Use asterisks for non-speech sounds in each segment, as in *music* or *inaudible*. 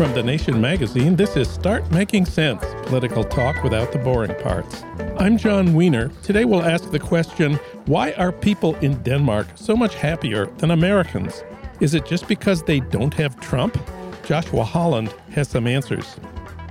From The Nation magazine, this is Start Making Sense political talk without the boring parts. I'm Jon Wiener. Today we'll ask the question why are people in Denmark so much happier than Americans? Is it just because they don't have Trump? Joshua Holland has some answers.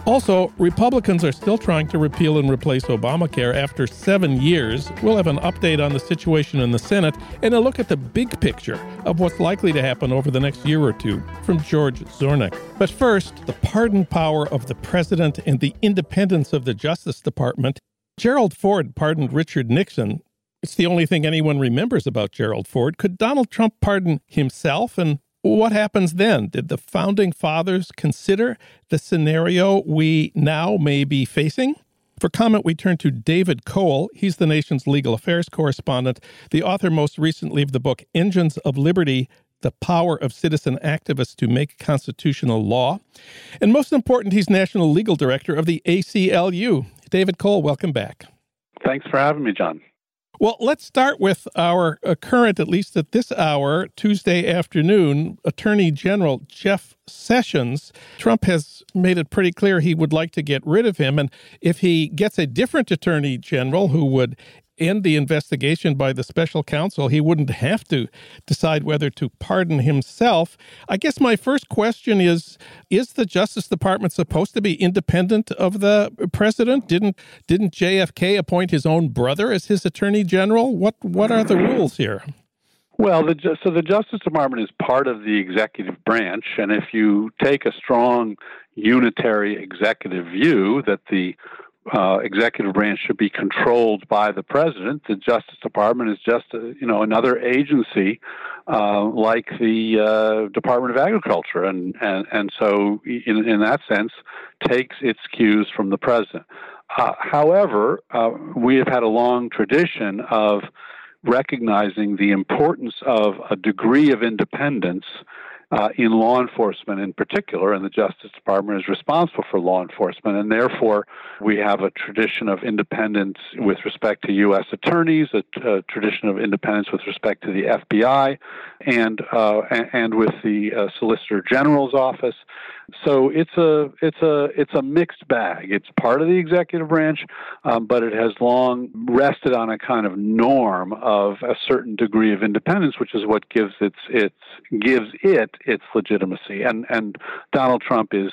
Also, Republicans are still trying to repeal and replace Obamacare after seven years. We'll have an update on the situation in the Senate and a look at the big picture of what's likely to happen over the next year or two from George Zornick. But first, the pardon power of the president and the independence of the Justice Department. Gerald Ford pardoned Richard Nixon. It's the only thing anyone remembers about Gerald Ford. Could Donald Trump pardon himself and what happens then? Did the founding fathers consider the scenario we now may be facing? For comment, we turn to David Cole. He's the nation's legal affairs correspondent, the author most recently of the book Engines of Liberty The Power of Citizen Activists to Make Constitutional Law. And most important, he's national legal director of the ACLU. David Cole, welcome back. Thanks for having me, Jon. Well, let's start with our uh, current, at least at this hour, Tuesday afternoon, Attorney General Jeff Sessions. Trump has made it pretty clear he would like to get rid of him. And if he gets a different Attorney General who would end the investigation by the special counsel, he wouldn't have to decide whether to pardon himself. I guess my first question is is the Justice Department supposed to be independent of the president? Didn't didn't JFK appoint his own brother as his attorney general? What what are the rules here? Well, the, so the Justice Department is part of the executive branch, and if you take a strong unitary executive view that the uh, executive branch should be controlled by the president. The Justice Department is just a, you know another agency uh, like the uh, Department of Agriculture, and and and so in in that sense takes its cues from the president. Uh, however, uh, we have had a long tradition of recognizing the importance of a degree of independence uh, in law enforcement in particular, and the Justice Department is responsible for law enforcement, and therefore we have a tradition of independence with respect to U.S. attorneys, a, tradition of independence with respect to the FBI, and uh, and with the uh, Solicitor General's office. So it's a it's a it's a mixed bag. It's part of the executive branch, um, but it has long rested on a kind of norm of a certain degree of independence, which is what gives its its gives it its legitimacy. And and Donald Trump is,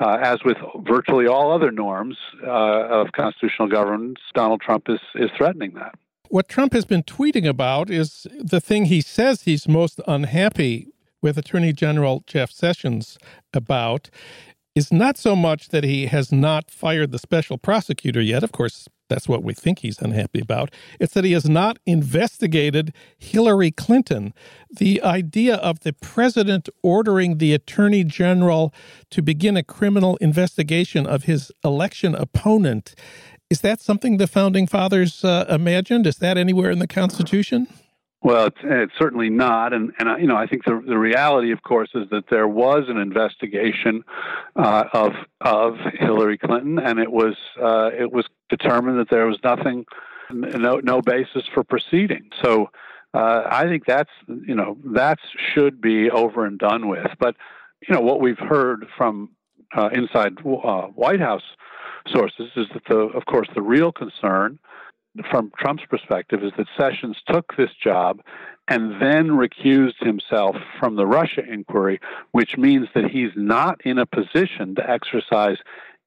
uh, as with virtually all other norms uh, of constitutional governance, Donald Trump is is threatening that. What Trump has been tweeting about is the thing he says he's most unhappy with Attorney General Jeff Sessions about is not so much that he has not fired the special prosecutor yet. Of course, that's what we think he's unhappy about. It's that he has not investigated Hillary Clinton. The idea of the president ordering the attorney general to begin a criminal investigation of his election opponent. Is that something the founding fathers uh, imagined? Is that anywhere in the Constitution? Well, it's, it's, certainly not, and and you know I think the the reality, of course, is that there was an investigation uh, of of Hillary Clinton, and it was uh, it was determined that there was nothing, no no basis for proceeding. So uh, I think that's you know that should be over and done with. But you know what we've heard from uh, inside uh, White House sources is that the of course the real concern from Trump's perspective is that Sessions took this job and then recused himself from the Russia inquiry, which means that he's not in a position to exercise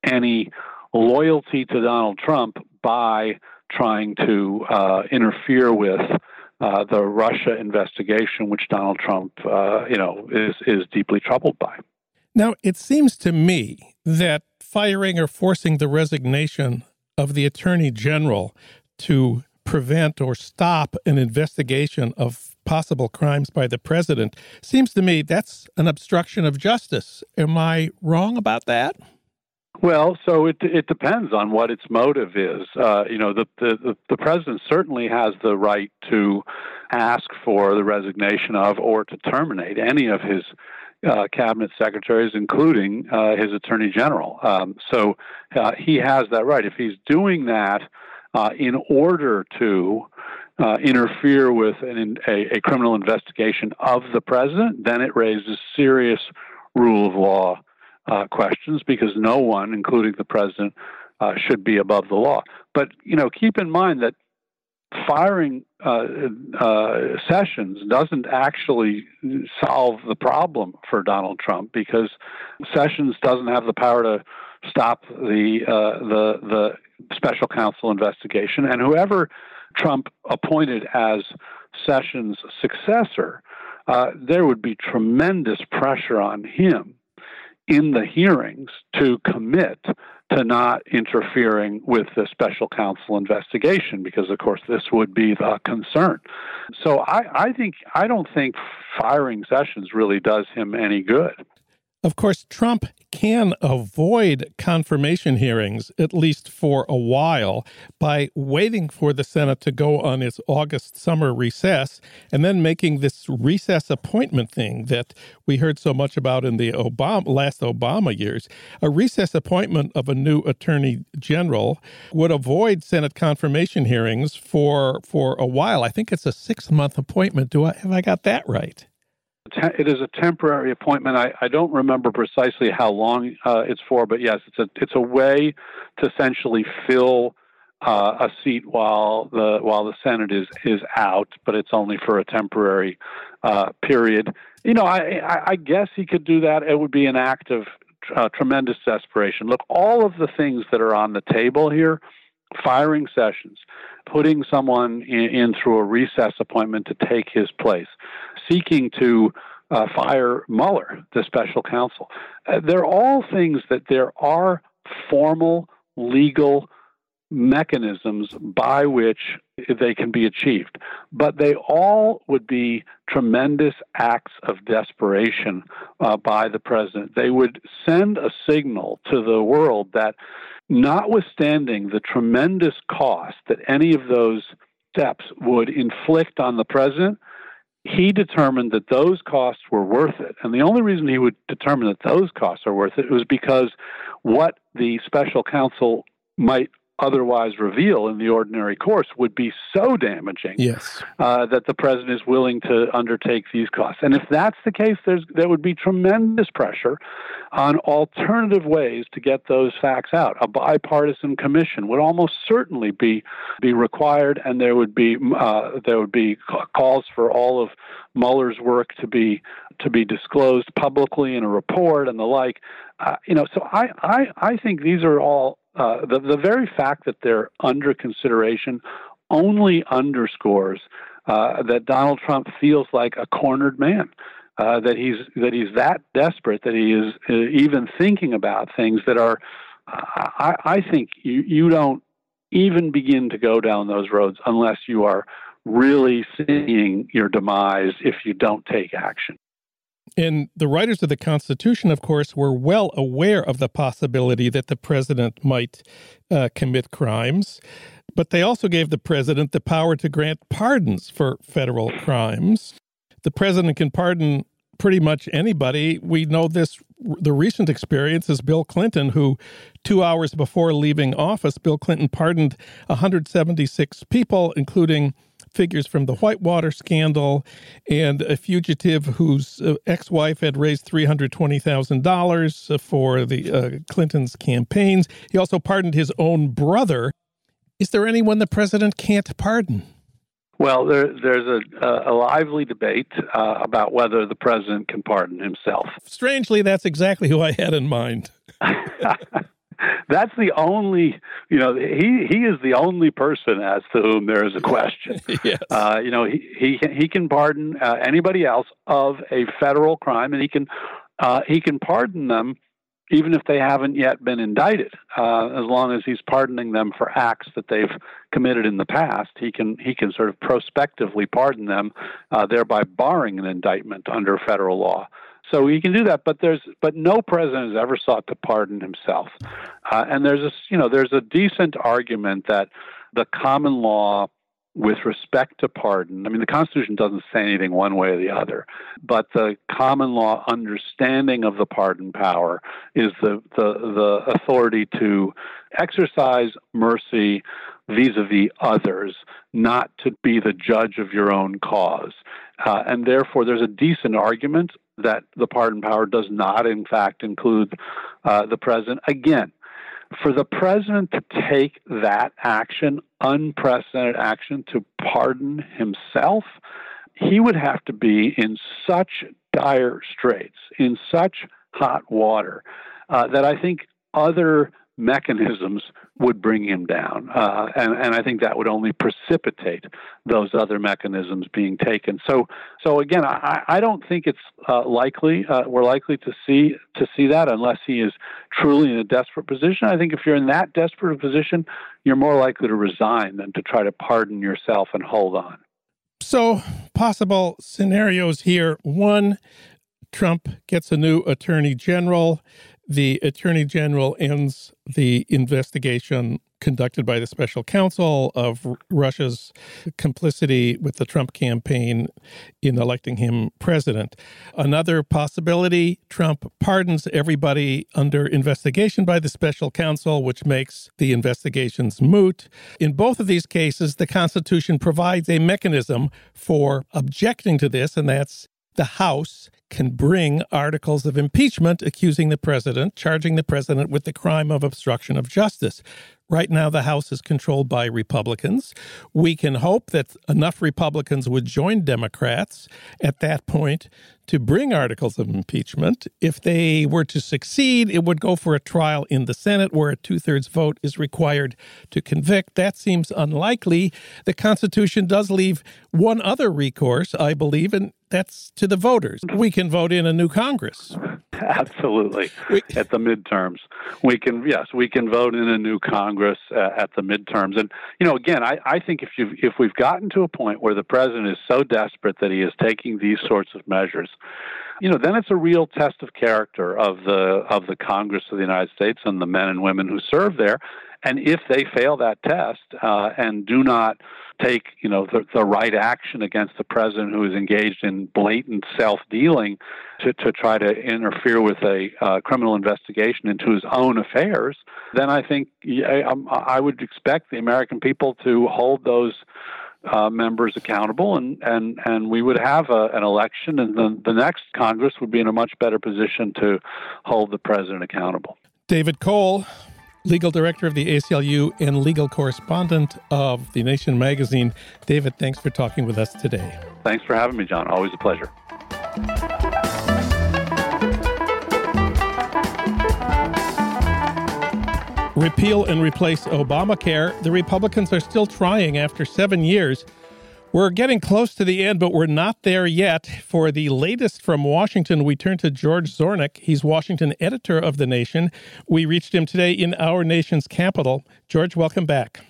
any loyalty to Donald Trump by trying to uh, interfere with uh, the Russia investigation, which Donald Trump, uh, you know, is is deeply troubled by. Now, it seems to me that firing or forcing the resignation of the attorney general to prevent or stop an investigation of possible crimes by the president seems to me that's an obstruction of justice. Am I wrong about that? Well, so it it depends on what its motive is. Uh, you know, the, the the president certainly has the right to ask for the resignation of or to terminate any of his uh, cabinet secretaries, including uh, his attorney general. Um, so uh, he has that right. If he's doing that uh, in order to uh, interfere with an, a, a, criminal investigation of the president, then it raises serious rule of law uh, questions because no one, including the president, should be above the law. But you know, keep in mind that firing uh, uh, Sessions doesn't actually solve the problem for Donald Trump because Sessions doesn't have the power to stop the uh, the the special counsel investigation, and whoever Trump appointed as Sessions' successor, uh, there would be tremendous pressure on him in the hearings to commit to not interfering with the special counsel investigation because of course this would be the concern. So i, I think i don't think firing sessions really does him any good of course, Trump can avoid confirmation hearings, at least for a while, by waiting for the Senate to go on its August summer recess and then making this recess appointment thing that we heard so much about in the Obama, last Obama years. A recess appointment of a new attorney general would avoid Senate confirmation hearings for for a while. I think it's a six month appointment. Do I have I got that right? It is a temporary appointment. I, I don't remember precisely how long uh, it's for, but yes, it's a it's a way to essentially fill uh, a seat while the while the Senate is is out, but it's only for a temporary uh, period. You know, I, I, I guess he could do that. It would be an act of uh, tremendous desperation. Look, all of the things that are on the table here firing sessions, putting someone in, in, through a recess appointment to take his place, seeking to uh, fire Mueller, the special counsel. Uh, they're all things that there are formal legal mechanisms by which they can be achieved. But they all would be tremendous acts of desperation uh, by the president. They would send a signal to the world that notwithstanding the tremendous cost that any of those steps would inflict on the president, he determined that those costs were worth it. And the only reason he would determine that those costs are worth it was because what the special counsel might otherwise reveal in the ordinary course would be so damaging yes. uh, that the president is willing to undertake these costs. And if that's the case, there's, there would be tremendous pressure on alternative ways to get those facts out. A bipartisan commission would almost certainly be be required, and there would be uh, there would be calls for all of Mueller's work to be to be disclosed publicly in a report and the like. Uh, you know, so I, I I think these are all uh, the, the very fact that they're under consideration only underscores uh, that Donald Trump feels like a cornered man. Uh, that he's that he's that desperate that he is uh, even thinking about things that are. I, I think you, you don't even begin to go down those roads unless you are really seeing your demise if you don't take action. And the writers of the Constitution, of course, were well aware of the possibility that the president might uh, commit crimes, but they also gave the president the power to grant pardons for federal crimes. The president can pardon pretty much anybody. We know this. The recent experience is Bill Clinton, who two hours before leaving office, Bill Clinton pardoned 176 people, including figures from the Whitewater scandal and a fugitive whose uh, ex wife had raised $320,000 for the uh, Clinton's campaigns. He also pardoned his own brother. Is there anyone the president can't pardon? Well, there, there's a, a, lively debate uh, about whether the president can pardon himself. Strangely, that's exactly who I had in mind. *laughs* that's the only you know he he is the only person as to whom there is a question. *laughs* yes. Uh, you know he he he can pardon uh, anybody else of a federal crime, and he can uh, he can pardon them even if they haven't yet been indicted. Uh, as long as he's pardoning them for acts that they've committed in the past, he can he can sort of prospectively pardon them, uh, thereby barring an indictment under federal law. So he can do that, but there's but no president has ever sought to pardon himself. Uh, and there's a you know there's a decent argument that the common law with respect to pardon. I mean, the Constitution doesn't say anything one way or the other, but the common law understanding of the pardon power is the the, the authority to exercise mercy vis-a-vis others, not to be the judge of your own cause. Uh, and therefore, there's a decent argument that the pardon power does not, in fact, include uh, the president. Again, for the president to take that action, unprecedented action, to pardon himself, he would have to be in such dire straits, in such hot water, uh, that I think other mechanisms would bring him down. Uh, and, and I think that would only precipitate those other mechanisms being taken. So, so again, I, I don't think it's uh, likely uh, we're likely to see to see that unless he is truly in a desperate position. I think if you're in that desperate position, you're more likely to resign than to try to pardon yourself and hold on. So, possible scenarios here. One, Trump gets a new attorney general the attorney general ends the investigation conducted by the special counsel of Russia's complicity with the Trump campaign in electing him president. Another possibility Trump pardons everybody under investigation by the special counsel, which makes the investigations moot. In both of these cases, the Constitution provides a mechanism for objecting to this, and that's the House can bring articles of impeachment accusing the president, charging the president with the crime of obstruction of justice. Right now, the House is controlled by Republicans. We can hope that enough Republicans would join Democrats at that point to bring articles of impeachment. If they were to succeed, it would go for a trial in the Senate where a two thirds vote is required to convict. That seems unlikely. The Constitution does leave one other recourse, I believe, and that's to the voters. We can vote in a new Congress. *laughs* Absolutely. We, at the midterms, we can yes, we can vote in a new Congress uh, at the midterms. And you know, again, I, I think if you if we've gotten to a point where the president is so desperate that he is taking these sorts of measures, you know, then it's a real test of character of the of the Congress of the United States and the men and women who serve there. And if they fail that test uh, and do not take, you know, the, the, right action against the president who is engaged in blatant self-dealing to, to try to interfere with a uh, criminal investigation into his own affairs, then I think I, I would expect the American people to hold those uh, members accountable, and, and, and we would have a, an election, and the, the next Congress would be in a much better position to hold the president accountable. David Cole, legal director of the ACLU and legal correspondent of The Nation magazine. David, thanks for talking with us today. Thanks for having me, Jon. Always a pleasure. Repeal and replace Obamacare. The Republicans are still trying after seven years we're getting close to the end, but we're not there yet. For the latest from Washington, we turn to George Zornick. He's Washington editor of The Nation. We reached him today in our nation's capital. George, welcome back.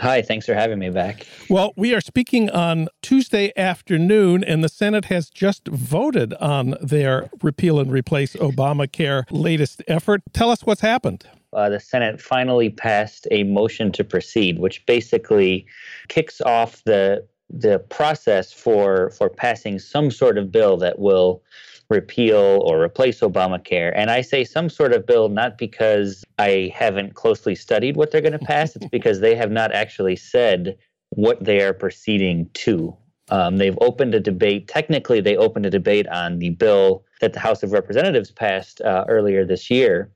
Hi, thanks for having me back. Well, we are speaking on Tuesday afternoon, and the Senate has just voted on their repeal and replace Obamacare latest effort. Tell us what's happened. Uh, the Senate finally passed a motion to proceed, which basically kicks off the the process for for passing some sort of bill that will repeal or replace Obamacare. And I say some sort of bill not because I haven't closely studied what they're going to pass, it's *laughs* because they have not actually said what they are proceeding to. Um, they've opened a debate. Technically, they opened a debate on the bill that the House of Representatives passed uh, earlier this year.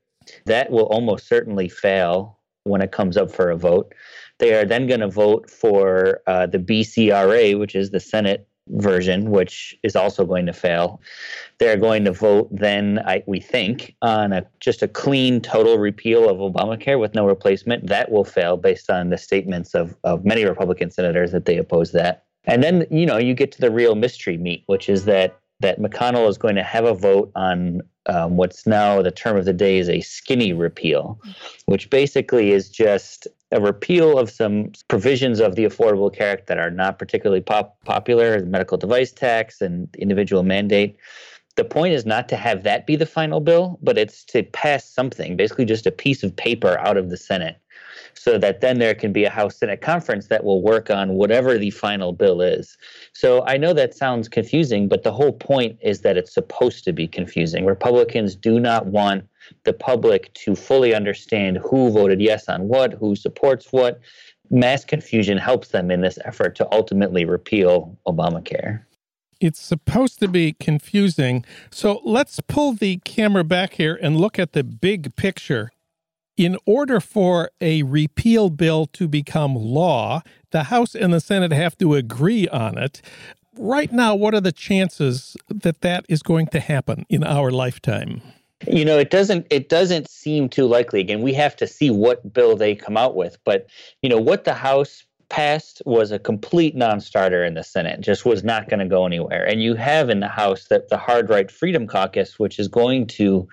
That will almost certainly fail when it comes up for a vote. They are then going to vote for uh, the BCRA, which is the Senate version, which is also going to fail. They're going to vote then, I, we think, on a, just a clean total repeal of Obamacare with no replacement. That will fail based on the statements of, of many Republican senators that they oppose that. And then, you know, you get to the real mystery meat, which is that that McConnell is going to have a vote on um, what's now the term of the day is a skinny repeal, which basically is just a repeal of some provisions of the Affordable Care Act that are not particularly pop- popular, the medical device tax and individual mandate. The point is not to have that be the final bill, but it's to pass something, basically just a piece of paper out of the Senate, so that then there can be a House Senate conference that will work on whatever the final bill is. So I know that sounds confusing, but the whole point is that it's supposed to be confusing. Republicans do not want the public to fully understand who voted yes on what, who supports what. Mass confusion helps them in this effort to ultimately repeal Obamacare. It's supposed to be confusing. So let's pull the camera back here and look at the big picture. In order for a repeal bill to become law, the House and the Senate have to agree on it. Right now, what are the chances that that is going to happen in our lifetime? you know it doesn't it doesn't seem too likely again we have to see what bill they come out with but you know what the house passed was a complete non-starter in the senate just was not going to go anywhere and you have in the house that the hard right freedom caucus which is going to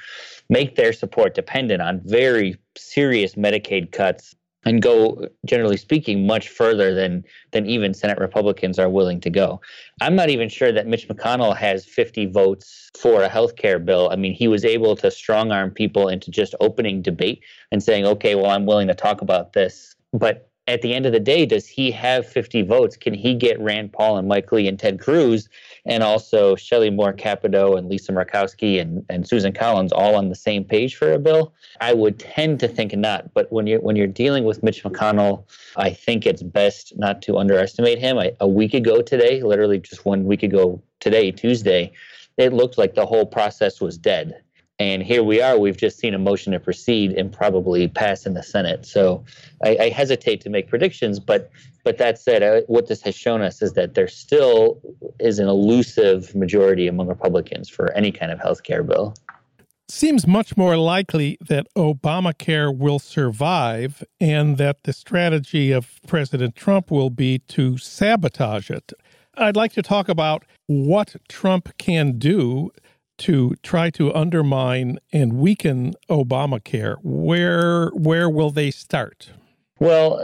make their support dependent on very serious medicaid cuts and go generally speaking much further than than even senate republicans are willing to go. I'm not even sure that mitch mcconnell has 50 votes for a health care bill. I mean he was able to strong arm people into just opening debate and saying okay well i'm willing to talk about this. But at the end of the day, does he have 50 votes? Can he get Rand Paul and Mike Lee and Ted Cruz and also Shelley Moore Capito and Lisa Murkowski and, and Susan Collins all on the same page for a bill? I would tend to think not. But when you're when you're dealing with Mitch McConnell, I think it's best not to underestimate him. I, a week ago today, literally just one week ago today, Tuesday, it looked like the whole process was dead. And here we are. We've just seen a motion to proceed and probably pass in the Senate. So I, I hesitate to make predictions, but but that said, uh, what this has shown us is that there still is an elusive majority among Republicans for any kind of health care bill. Seems much more likely that Obamacare will survive and that the strategy of President Trump will be to sabotage it. I'd like to talk about what Trump can do to try to undermine and weaken Obamacare, where where will they start? Well,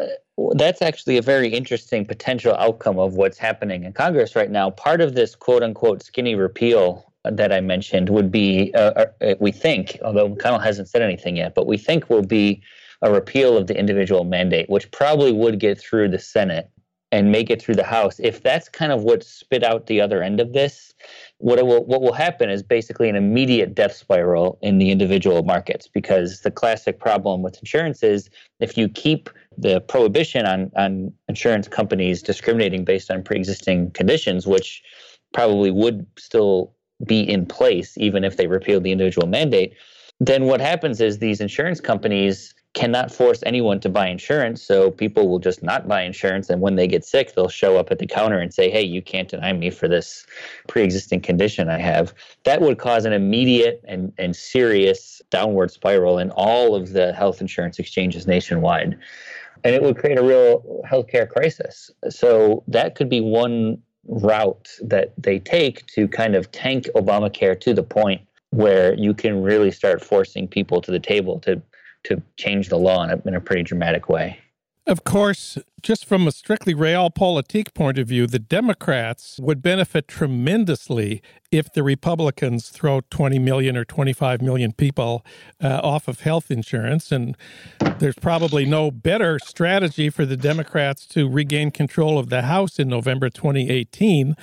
that's actually a very interesting potential outcome of what's happening in Congress right now. Part of this quote unquote skinny repeal that I mentioned would be, uh, uh, we think, although McConnell hasn't said anything yet, but we think will be a repeal of the individual mandate, which probably would get through the Senate and make it through the House. If that's kind of what spit out the other end of this, what will what will happen is basically an immediate death spiral in the individual markets because the classic problem with insurance is if you keep the prohibition on on insurance companies discriminating based on pre-existing conditions which probably would still be in place even if they repealed the individual mandate then what happens is these insurance companies cannot force anyone to buy insurance. So people will just not buy insurance. And when they get sick, they'll show up at the counter and say, Hey, you can't deny me for this pre existing condition I have. That would cause an immediate and, and serious downward spiral in all of the health insurance exchanges nationwide. And it would create a real healthcare crisis. So that could be one route that they take to kind of tank Obamacare to the point where you can really start forcing people to the table to to change the law in a, in a pretty dramatic way. Of course, just from a strictly realpolitik point of view, the Democrats would benefit tremendously if the Republicans throw 20 million or 25 million people uh, off of health insurance. And there's probably no better strategy for the Democrats to regain control of the House in November 2018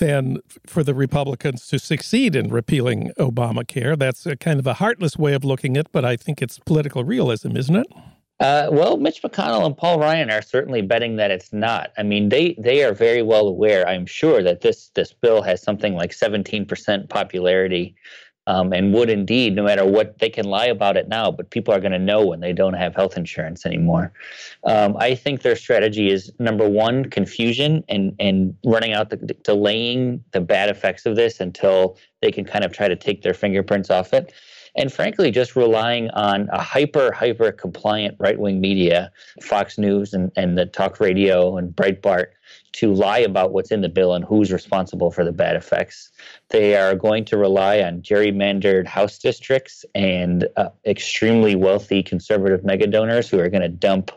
than for the Republicans to succeed in repealing Obamacare. That's kind of a heartless way of looking at it, but I think it's political realism, isn't it? Uh, well, Mitch McConnell and Paul Ryan are certainly betting that it's not. I mean, they they are very well aware, I'm sure, that this this bill has something like 17% popularity um, and would indeed, no matter what they can lie about it now, but people are going to know when they don't have health insurance anymore. Um, I think their strategy is number one, confusion and and running out the delaying the bad effects of this until they can kind of try to take their fingerprints off it. And frankly, just relying on a hyper, hyper compliant right wing media, Fox News and, and the talk radio and Breitbart, to lie about what's in the bill and who's responsible for the bad effects. They are going to rely on gerrymandered House districts and uh, extremely wealthy conservative mega donors who are going to dump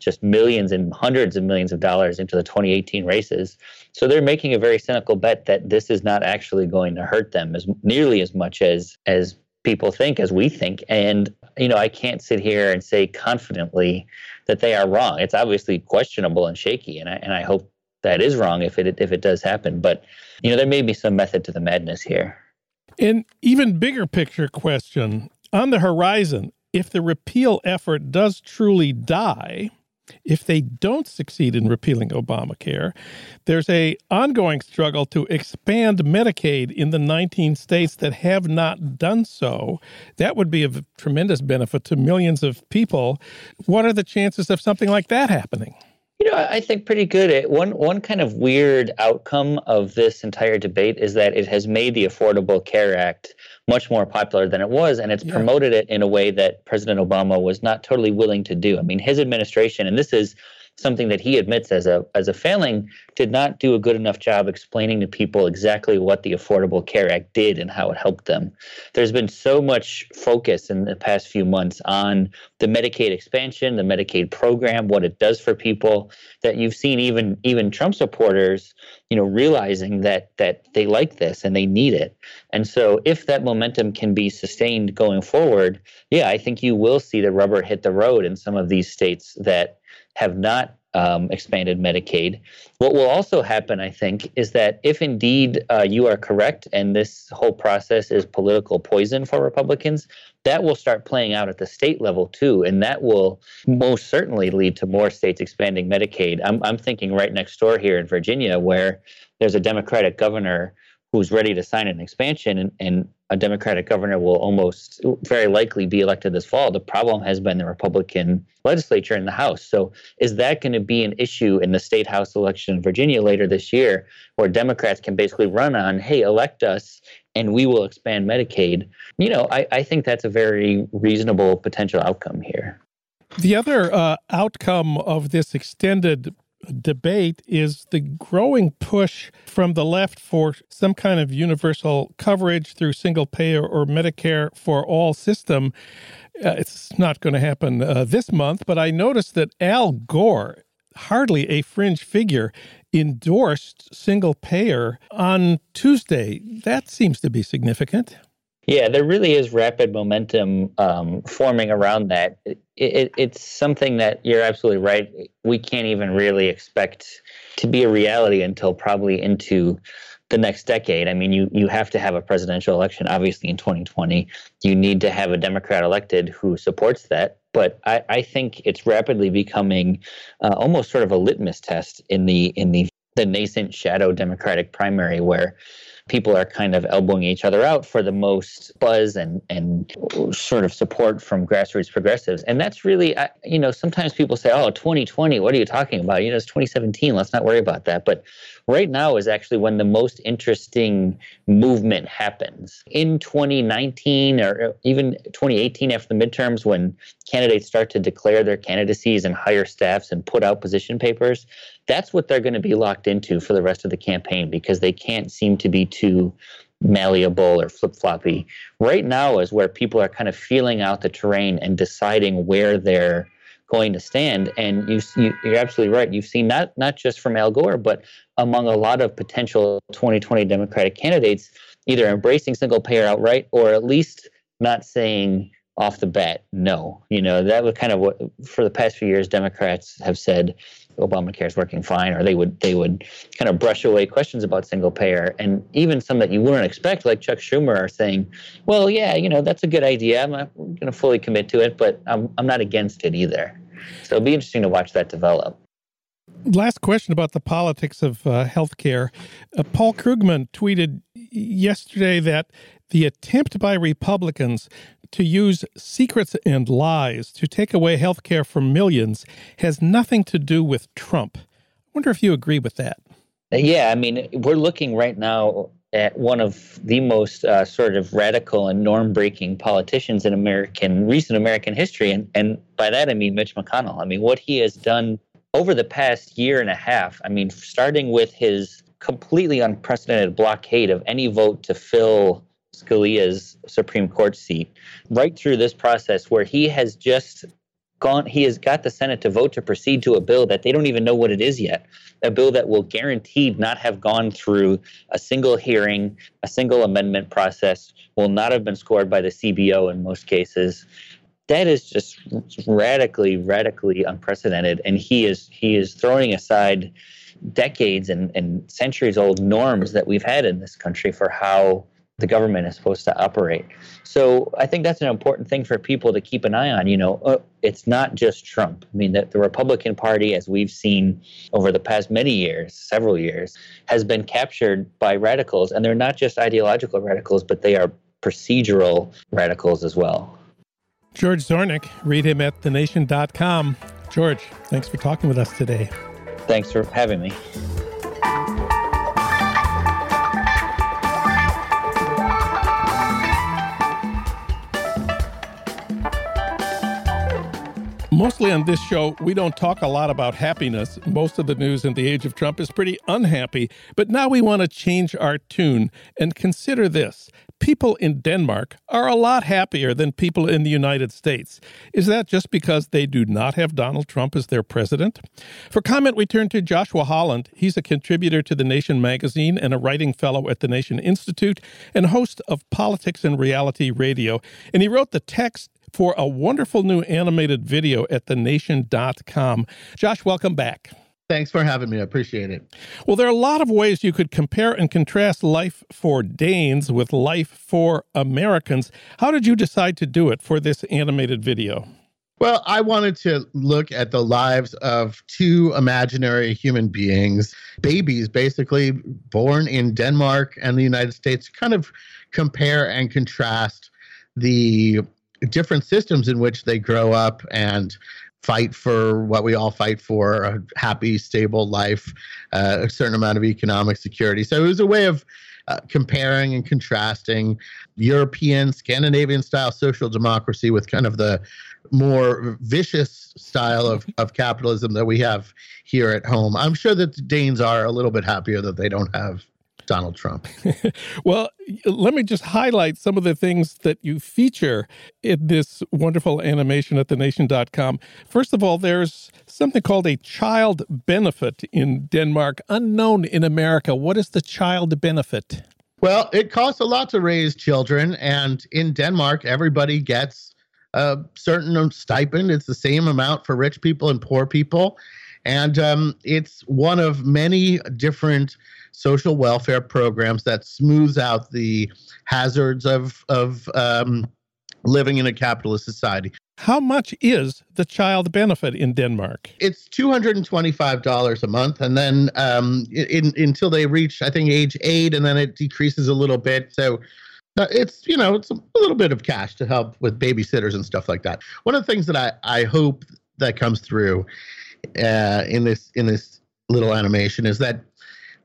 just millions and hundreds of millions of dollars into the 2018 races. So they're making a very cynical bet that this is not actually going to hurt them as nearly as much as as people think as we think. And you know, I can't sit here and say confidently that they are wrong. It's obviously questionable and shaky, and I and I hope that is wrong if it if it does happen. But you know, there may be some method to the madness here. An even bigger picture question on the horizon: if the repeal effort does truly die, if they don't succeed in repealing Obamacare, there's a ongoing struggle to expand Medicaid in the 19 states that have not done so. That would be of tremendous benefit to millions of people. What are the chances of something like that happening? You know, I think pretty good. One one kind of weird outcome of this entire debate is that it has made the Affordable Care Act much more popular than it was, and it's yeah. promoted it in a way that President Obama was not totally willing to do. I mean, his administration, and this is something that he admits as a as a failing, did not do a good enough job explaining to people exactly what the Affordable Care Act did and how it helped them. There's been so much focus in the past few months on the Medicaid expansion, the Medicaid program, what it does for people, that you've seen even even Trump supporters, you know, realizing that that they like this and they need it. And so if that momentum can be sustained going forward, yeah, I think you will see the rubber hit the road in some of these states that have not um, expanded Medicaid. What will also happen, I think, is that if indeed uh, you are correct and this whole process is political poison for Republicans, that will start playing out at the state level too. And that will most certainly lead to more states expanding Medicaid. I'm, I'm thinking right next door here in Virginia, where there's a Democratic governor who's ready to sign an expansion and, and a Democratic governor will almost very likely be elected this fall. The problem has been the Republican legislature in the House. So, is that going to be an issue in the state House election in Virginia later this year, where Democrats can basically run on, hey, elect us and we will expand Medicaid? You know, I, I think that's a very reasonable potential outcome here. The other uh, outcome of this extended debate is the growing push from the left for some kind of universal coverage through single payer or Medicare for all system. Uh, it's not going to happen uh, this month, but I noticed that Al Gore, hardly a fringe figure, endorsed single payer on Tuesday. That seems to be significant. Yeah, there really is rapid momentum um, forming around that. It, it, it's something that you're absolutely right. We can't even really expect to be a reality until probably into the next decade. I mean, you you have to have a presidential election, obviously in 2020. You need to have a Democrat elected who supports that. But I, I think it's rapidly becoming uh, almost sort of a litmus test in the in the the nascent shadow Democratic primary where people are kind of elbowing each other out for the most buzz and and sort of support from grassroots progressives. And that's really, you know, sometimes people say, "Oh, 2020, what are you talking about? You know, it's 2017. Let's not worry about that." But right now is actually when the most interesting movement happens. In 2019 or uh, even 2018 after the midterms, when candidates start to declare their candidacies and hire staffs and put out position papers, that's what they're going to be locked into for the rest of the campaign because they can't seem to be too malleable or flip floppy. Right now is where people are kind of feeling out the terrain and deciding where they're going to stand. And you, you, are absolutely right. You've seen not not just from Al Gore, but among a lot of potential 2020 Democratic candidates, either embracing single payer outright or at least not saying off the bat no. You know that was kind of what for the past few years Democrats have said Obamacare is working fine, or they would they would kind of brush away questions about single payer, and even some that you wouldn't expect, like Chuck Schumer, are saying, "Well, yeah, you know, that's a good idea. I'm going to fully commit to it, but I'm I'm not against it either." So it'll be interesting to watch that develop. Last question about the politics of uh, healthcare. Uh, Paul Krugman tweeted yesterday that the attempt by Republicans to use secrets and lies to take away health care from millions has nothing to do with Trump. I wonder if you agree with that. Yeah, I mean, we're looking right now at one of the most uh, sort of radical and norm-breaking politicians in American recent American history, and and by that I mean Mitch McConnell. I mean, what he has done over the past year and a half. I mean, starting with his completely unprecedented blockade of any vote to fill Scalia's Supreme Court seat, right through this process where he has just gone, he has got the Senate to vote to proceed to a bill that they don't even know what it is yet. A bill that will guaranteed not have gone through a single hearing, a single amendment process, will not have been scored by the CBO in most cases. That is just radically, radically unprecedented. And he is he is throwing aside decades and, and centuries old norms that we've had in this country for how the government is supposed to operate. So I think that's an important thing for people to keep an eye on. You know, uh, it's not just Trump. I mean, that the Republican Party, as we've seen over the past many years, several years, has been captured by radicals, and they're not just ideological radicals, but they are procedural radicals as well. George Zornick, read him at thenation.com. George, thanks for talking with us today. Thanks for having me. Mostly on this show, we don't talk a lot about happiness. Most of the news in the age of Trump is pretty unhappy. But now we want to change our tune and consider this. People in Denmark are a lot happier than people in the United States. Is that just because they do not have Donald Trump as their president? For comment, we turn to Joshua Holland. He's a contributor to The Nation magazine and a writing fellow at the Nation Institute and host of Politics and Reality Radio. And he wrote the text for a wonderful new animated video at thenation.com. Josh, welcome back. Thanks for having me. I appreciate it. Well, there are a lot of ways you could compare and contrast life for Danes with life for Americans. How did you decide to do it for this animated video? Well, I wanted to look at the lives of two imaginary human beings, babies basically born in Denmark and the United States, kind of compare and contrast the different systems in which they grow up and fight for what we all fight for a happy, stable life, uh, a certain amount of economic security. So it was a way of uh, comparing and contrasting European, Scandinavian style social democracy with kind of the more vicious style of, of capitalism that we have here at home. I'm sure that the Danes are a little bit happier that they don't have Donald Trump. *laughs* well, let me just highlight some of the things that you feature in this wonderful animation at thenation.com. First of all, there's something called a child benefit in Denmark, unknown in America. What is the child benefit? Well, it costs a lot to raise children, and in Denmark, everybody gets a certain stipend. It's the same amount for rich people and poor people. And um, it's one of many different social welfare programs that smooths out the hazards of, of um, living in a capitalist society. How much is the child benefit in Denmark? It's two hundred and twenty-five dollars a month, and then um, in, until they reach, I think, age eight, and then it decreases a little bit. So uh, it's you know it's a little bit of cash to help with babysitters and stuff like that. One of the things that I I hope that comes through uh, in this in this little animation is that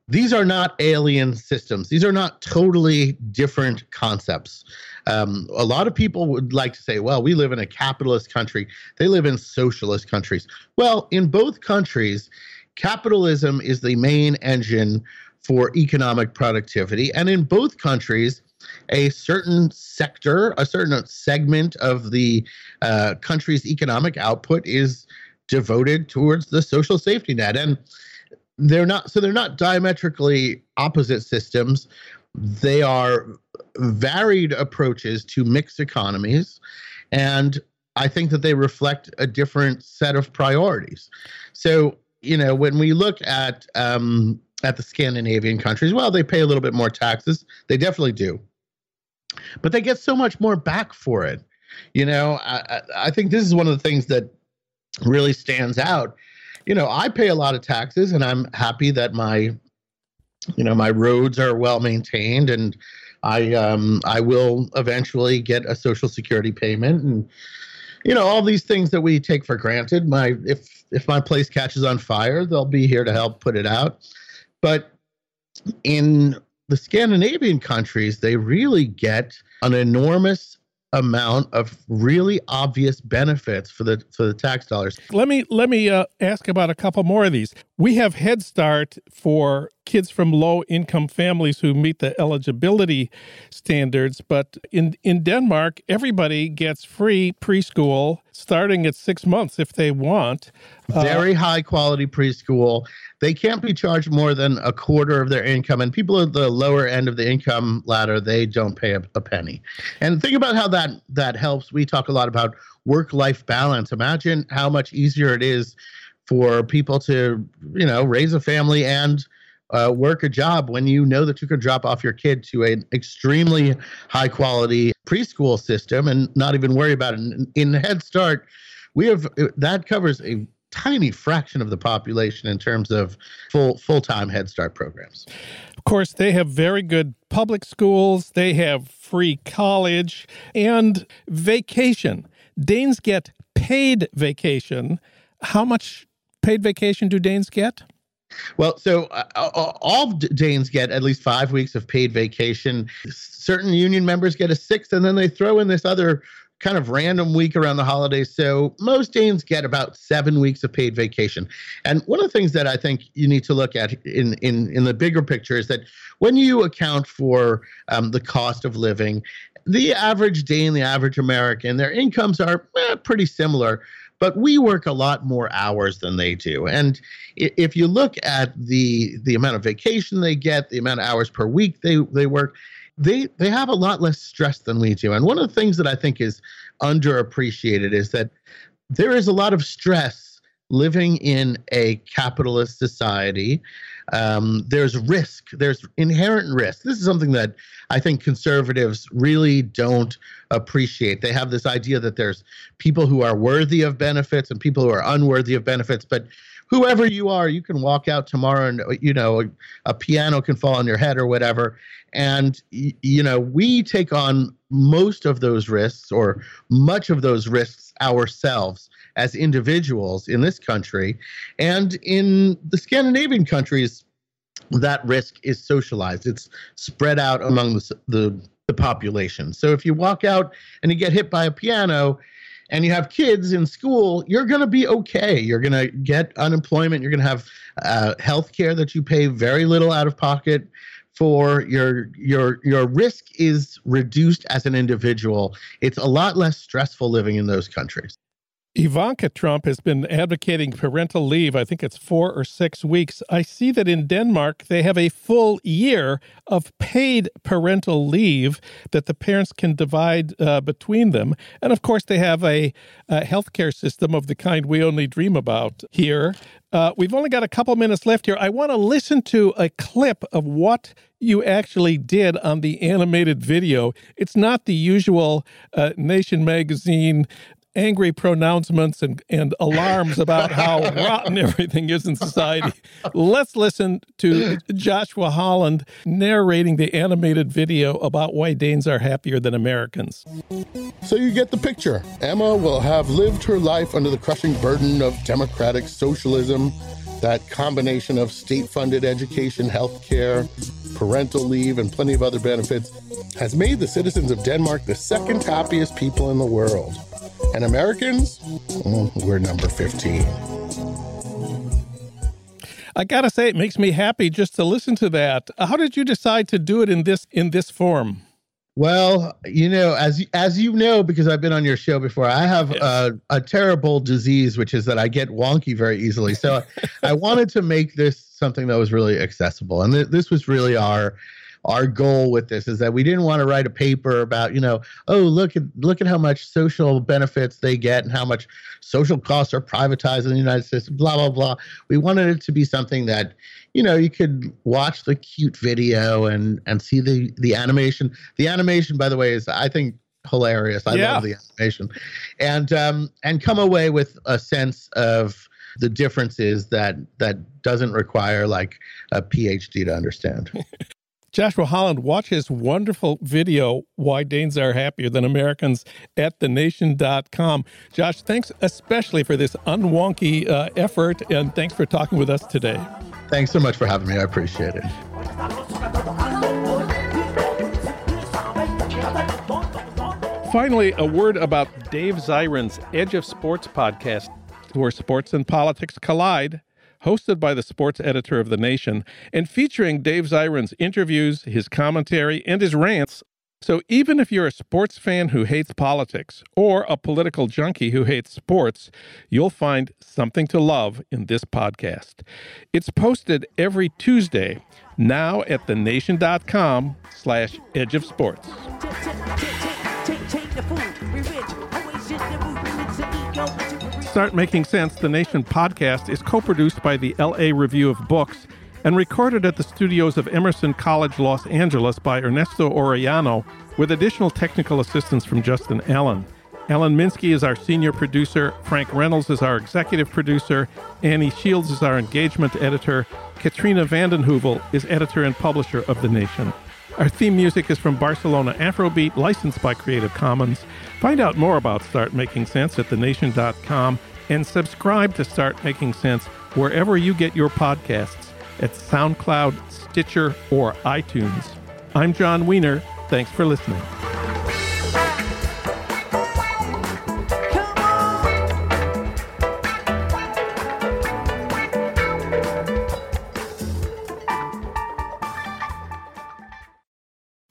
these are not alien systems. These are not totally different concepts. Um, a lot of people would like to say, well, we live in a capitalist country. They live in socialist countries. Well, in both countries, capitalism is the main engine for economic productivity. And in both countries, a certain sector, a certain segment of the uh, country's economic output is devoted towards the social safety net. And they're not so they're not diametrically opposite systems. They are varied approaches to mixed economies. And I think that they reflect a different set of priorities. So, you know, when we look at um, at the Scandinavian countries, well, they pay a little bit more taxes. They definitely do, but they get so much more back for it. You know, I, I think this is one of the things that really stands out. You know, I pay a lot of taxes, and I'm happy that my, you know, my roads are well maintained, and I um, I will eventually get a Social Security payment, and you know all these things that we take for granted. My if if my place catches on fire, they'll be here to help put it out. But in the Scandinavian countries, they really get an enormous amount of really obvious benefits for the for the tax dollars. Let me let me uh, ask about a couple more of these. We have Head Start for kids from low income families who meet the eligibility standards, but in in Denmark, everybody gets free preschool starting at six months if they want. Uh, Very uh, high quality preschool. They can't be charged more than a quarter of their income, and people at the lower end of the income ladder they don't pay a, a penny. And think about how that that helps. We talk a lot about work life balance. Imagine how much easier it is for people to you know raise a family and uh, work a job when you know that you can drop off your kid to an extremely high quality preschool system and not even worry about it. In, in Head Start, we have that covers a tiny fraction of the population in terms of full full time Head Start programs. Of course, they have very good public schools. They have free college and vacation. Danes get paid vacation. How much paid vacation do Danes get? Well, so uh, uh all Danes get at least five weeks of paid vacation. Certain union members get a sixth, and then they throw in this other kind of random week around the holidays. So most Danes get about seven weeks of paid vacation. And one of the things that I think you need to look at in in in the bigger picture is that when you account for um, the cost of living, the average Dane, the average American, their incomes are eh, pretty similar but we work a lot more hours than they do. And if you look at the the amount of vacation they get, the amount of hours per week they they work, they they have a lot less stress than we do. And one of the things that I think is underappreciated is that there is a lot of stress living in a capitalist society um, there's risk, there's inherent risk. This is something that I think conservatives really don't appreciate. They have this idea that there's people who are worthy of benefits and people who are unworthy of benefits, but whoever you are, you can walk out tomorrow and you know a, a piano can fall on your head or whatever. And you know we take on most of those risks or much of those risks ourselves as individuals in this country. And in the Scandinavian countries, that risk is socialized, it's spread out among the, the, the population. So if you walk out and you get hit by a piano, and you have kids in school, you're going to be okay. You're going to get unemployment. You're going to have uh, health care that you pay very little out of pocket for. Your your your risk is reduced as an individual. It's a lot less stressful living in those countries. Ivanka Trump has been advocating parental leave. I think it's four or six weeks. I see that in Denmark, they have a full year of paid parental leave that the parents can divide uh, between them. And of course, they have a, a healthcare system of the kind we only dream about here. Uh, we've only got a couple minutes left here. I want to listen to a clip of what you actually did on the animated video. It's not the usual uh, Nation magazine angry pronouncements and, and alarms about how *laughs* rotten everything is in society. Let's listen to Joshua Holland narrating the animated video about why Danes are happier than Americans. So you get the picture. Emma will have lived her life under the crushing burden of democratic socialism, that combination of state funded education, health care, parental leave, and plenty of other benefits has made the citizens of Denmark the second happiest people in the world. And Americans, mm, we're number 15. I gotta say, it makes me happy just to listen to that. How did you decide to do it in this in this form? Well, you know, as as you know, because I've been on your show before, I have yes. a, a terrible disease, which is that I get wonky very easily. So *laughs* I wanted to make this something that was really accessible, and th- this was really our our goal with this is that we didn't want to write a paper about you know oh look at look at how much social benefits they get and how much social costs are privatized in the United States blah blah blah we wanted it to be something that you know you could watch the cute video and and see the the animation the animation by the way is I think hilarious I yeah. love the animation and um and come away with a sense of the differences that that doesn't require like a PhD to understand. *laughs* Joshua Holland, watch his wonderful video, Why Danes Are Happier Than Americans, at thenation.com. Josh, thanks especially for this unwonky uh, effort, and thanks for talking with us today. Thanks so much for having me. I appreciate it. Finally, a word about Dave Zirin's Edge of Sports podcast, where sports and politics collide hosted by the sports editor of The Nation, and featuring Dave Zirin's interviews, his commentary, and his rants. So even if you're a sports fan who hates politics or a political junkie who hates sports, you'll find something to love in this podcast. It's posted every Tuesday, now at thenation.com slash edge of sports. Start Making Sense, the Nation podcast, is co produced by the LA Review of Books and recorded at the studios of Emerson College, Los Angeles by Ernesto Orellano, with additional technical assistance from Justin Allen. Alan Minsky is our senior producer, Frank Reynolds is our executive producer, Annie Shields is our engagement editor, Katrina vanden Heuvel is editor and publisher of The Nation. Our theme music is from Barcelona Afrobeat, licensed by Creative Commons. Find out more about Start Making Sense at thenation.com and subscribe to Start Making Sense wherever you get your podcasts at SoundCloud, Stitcher, or iTunes. I'm Jon Wiener. Thanks for listening.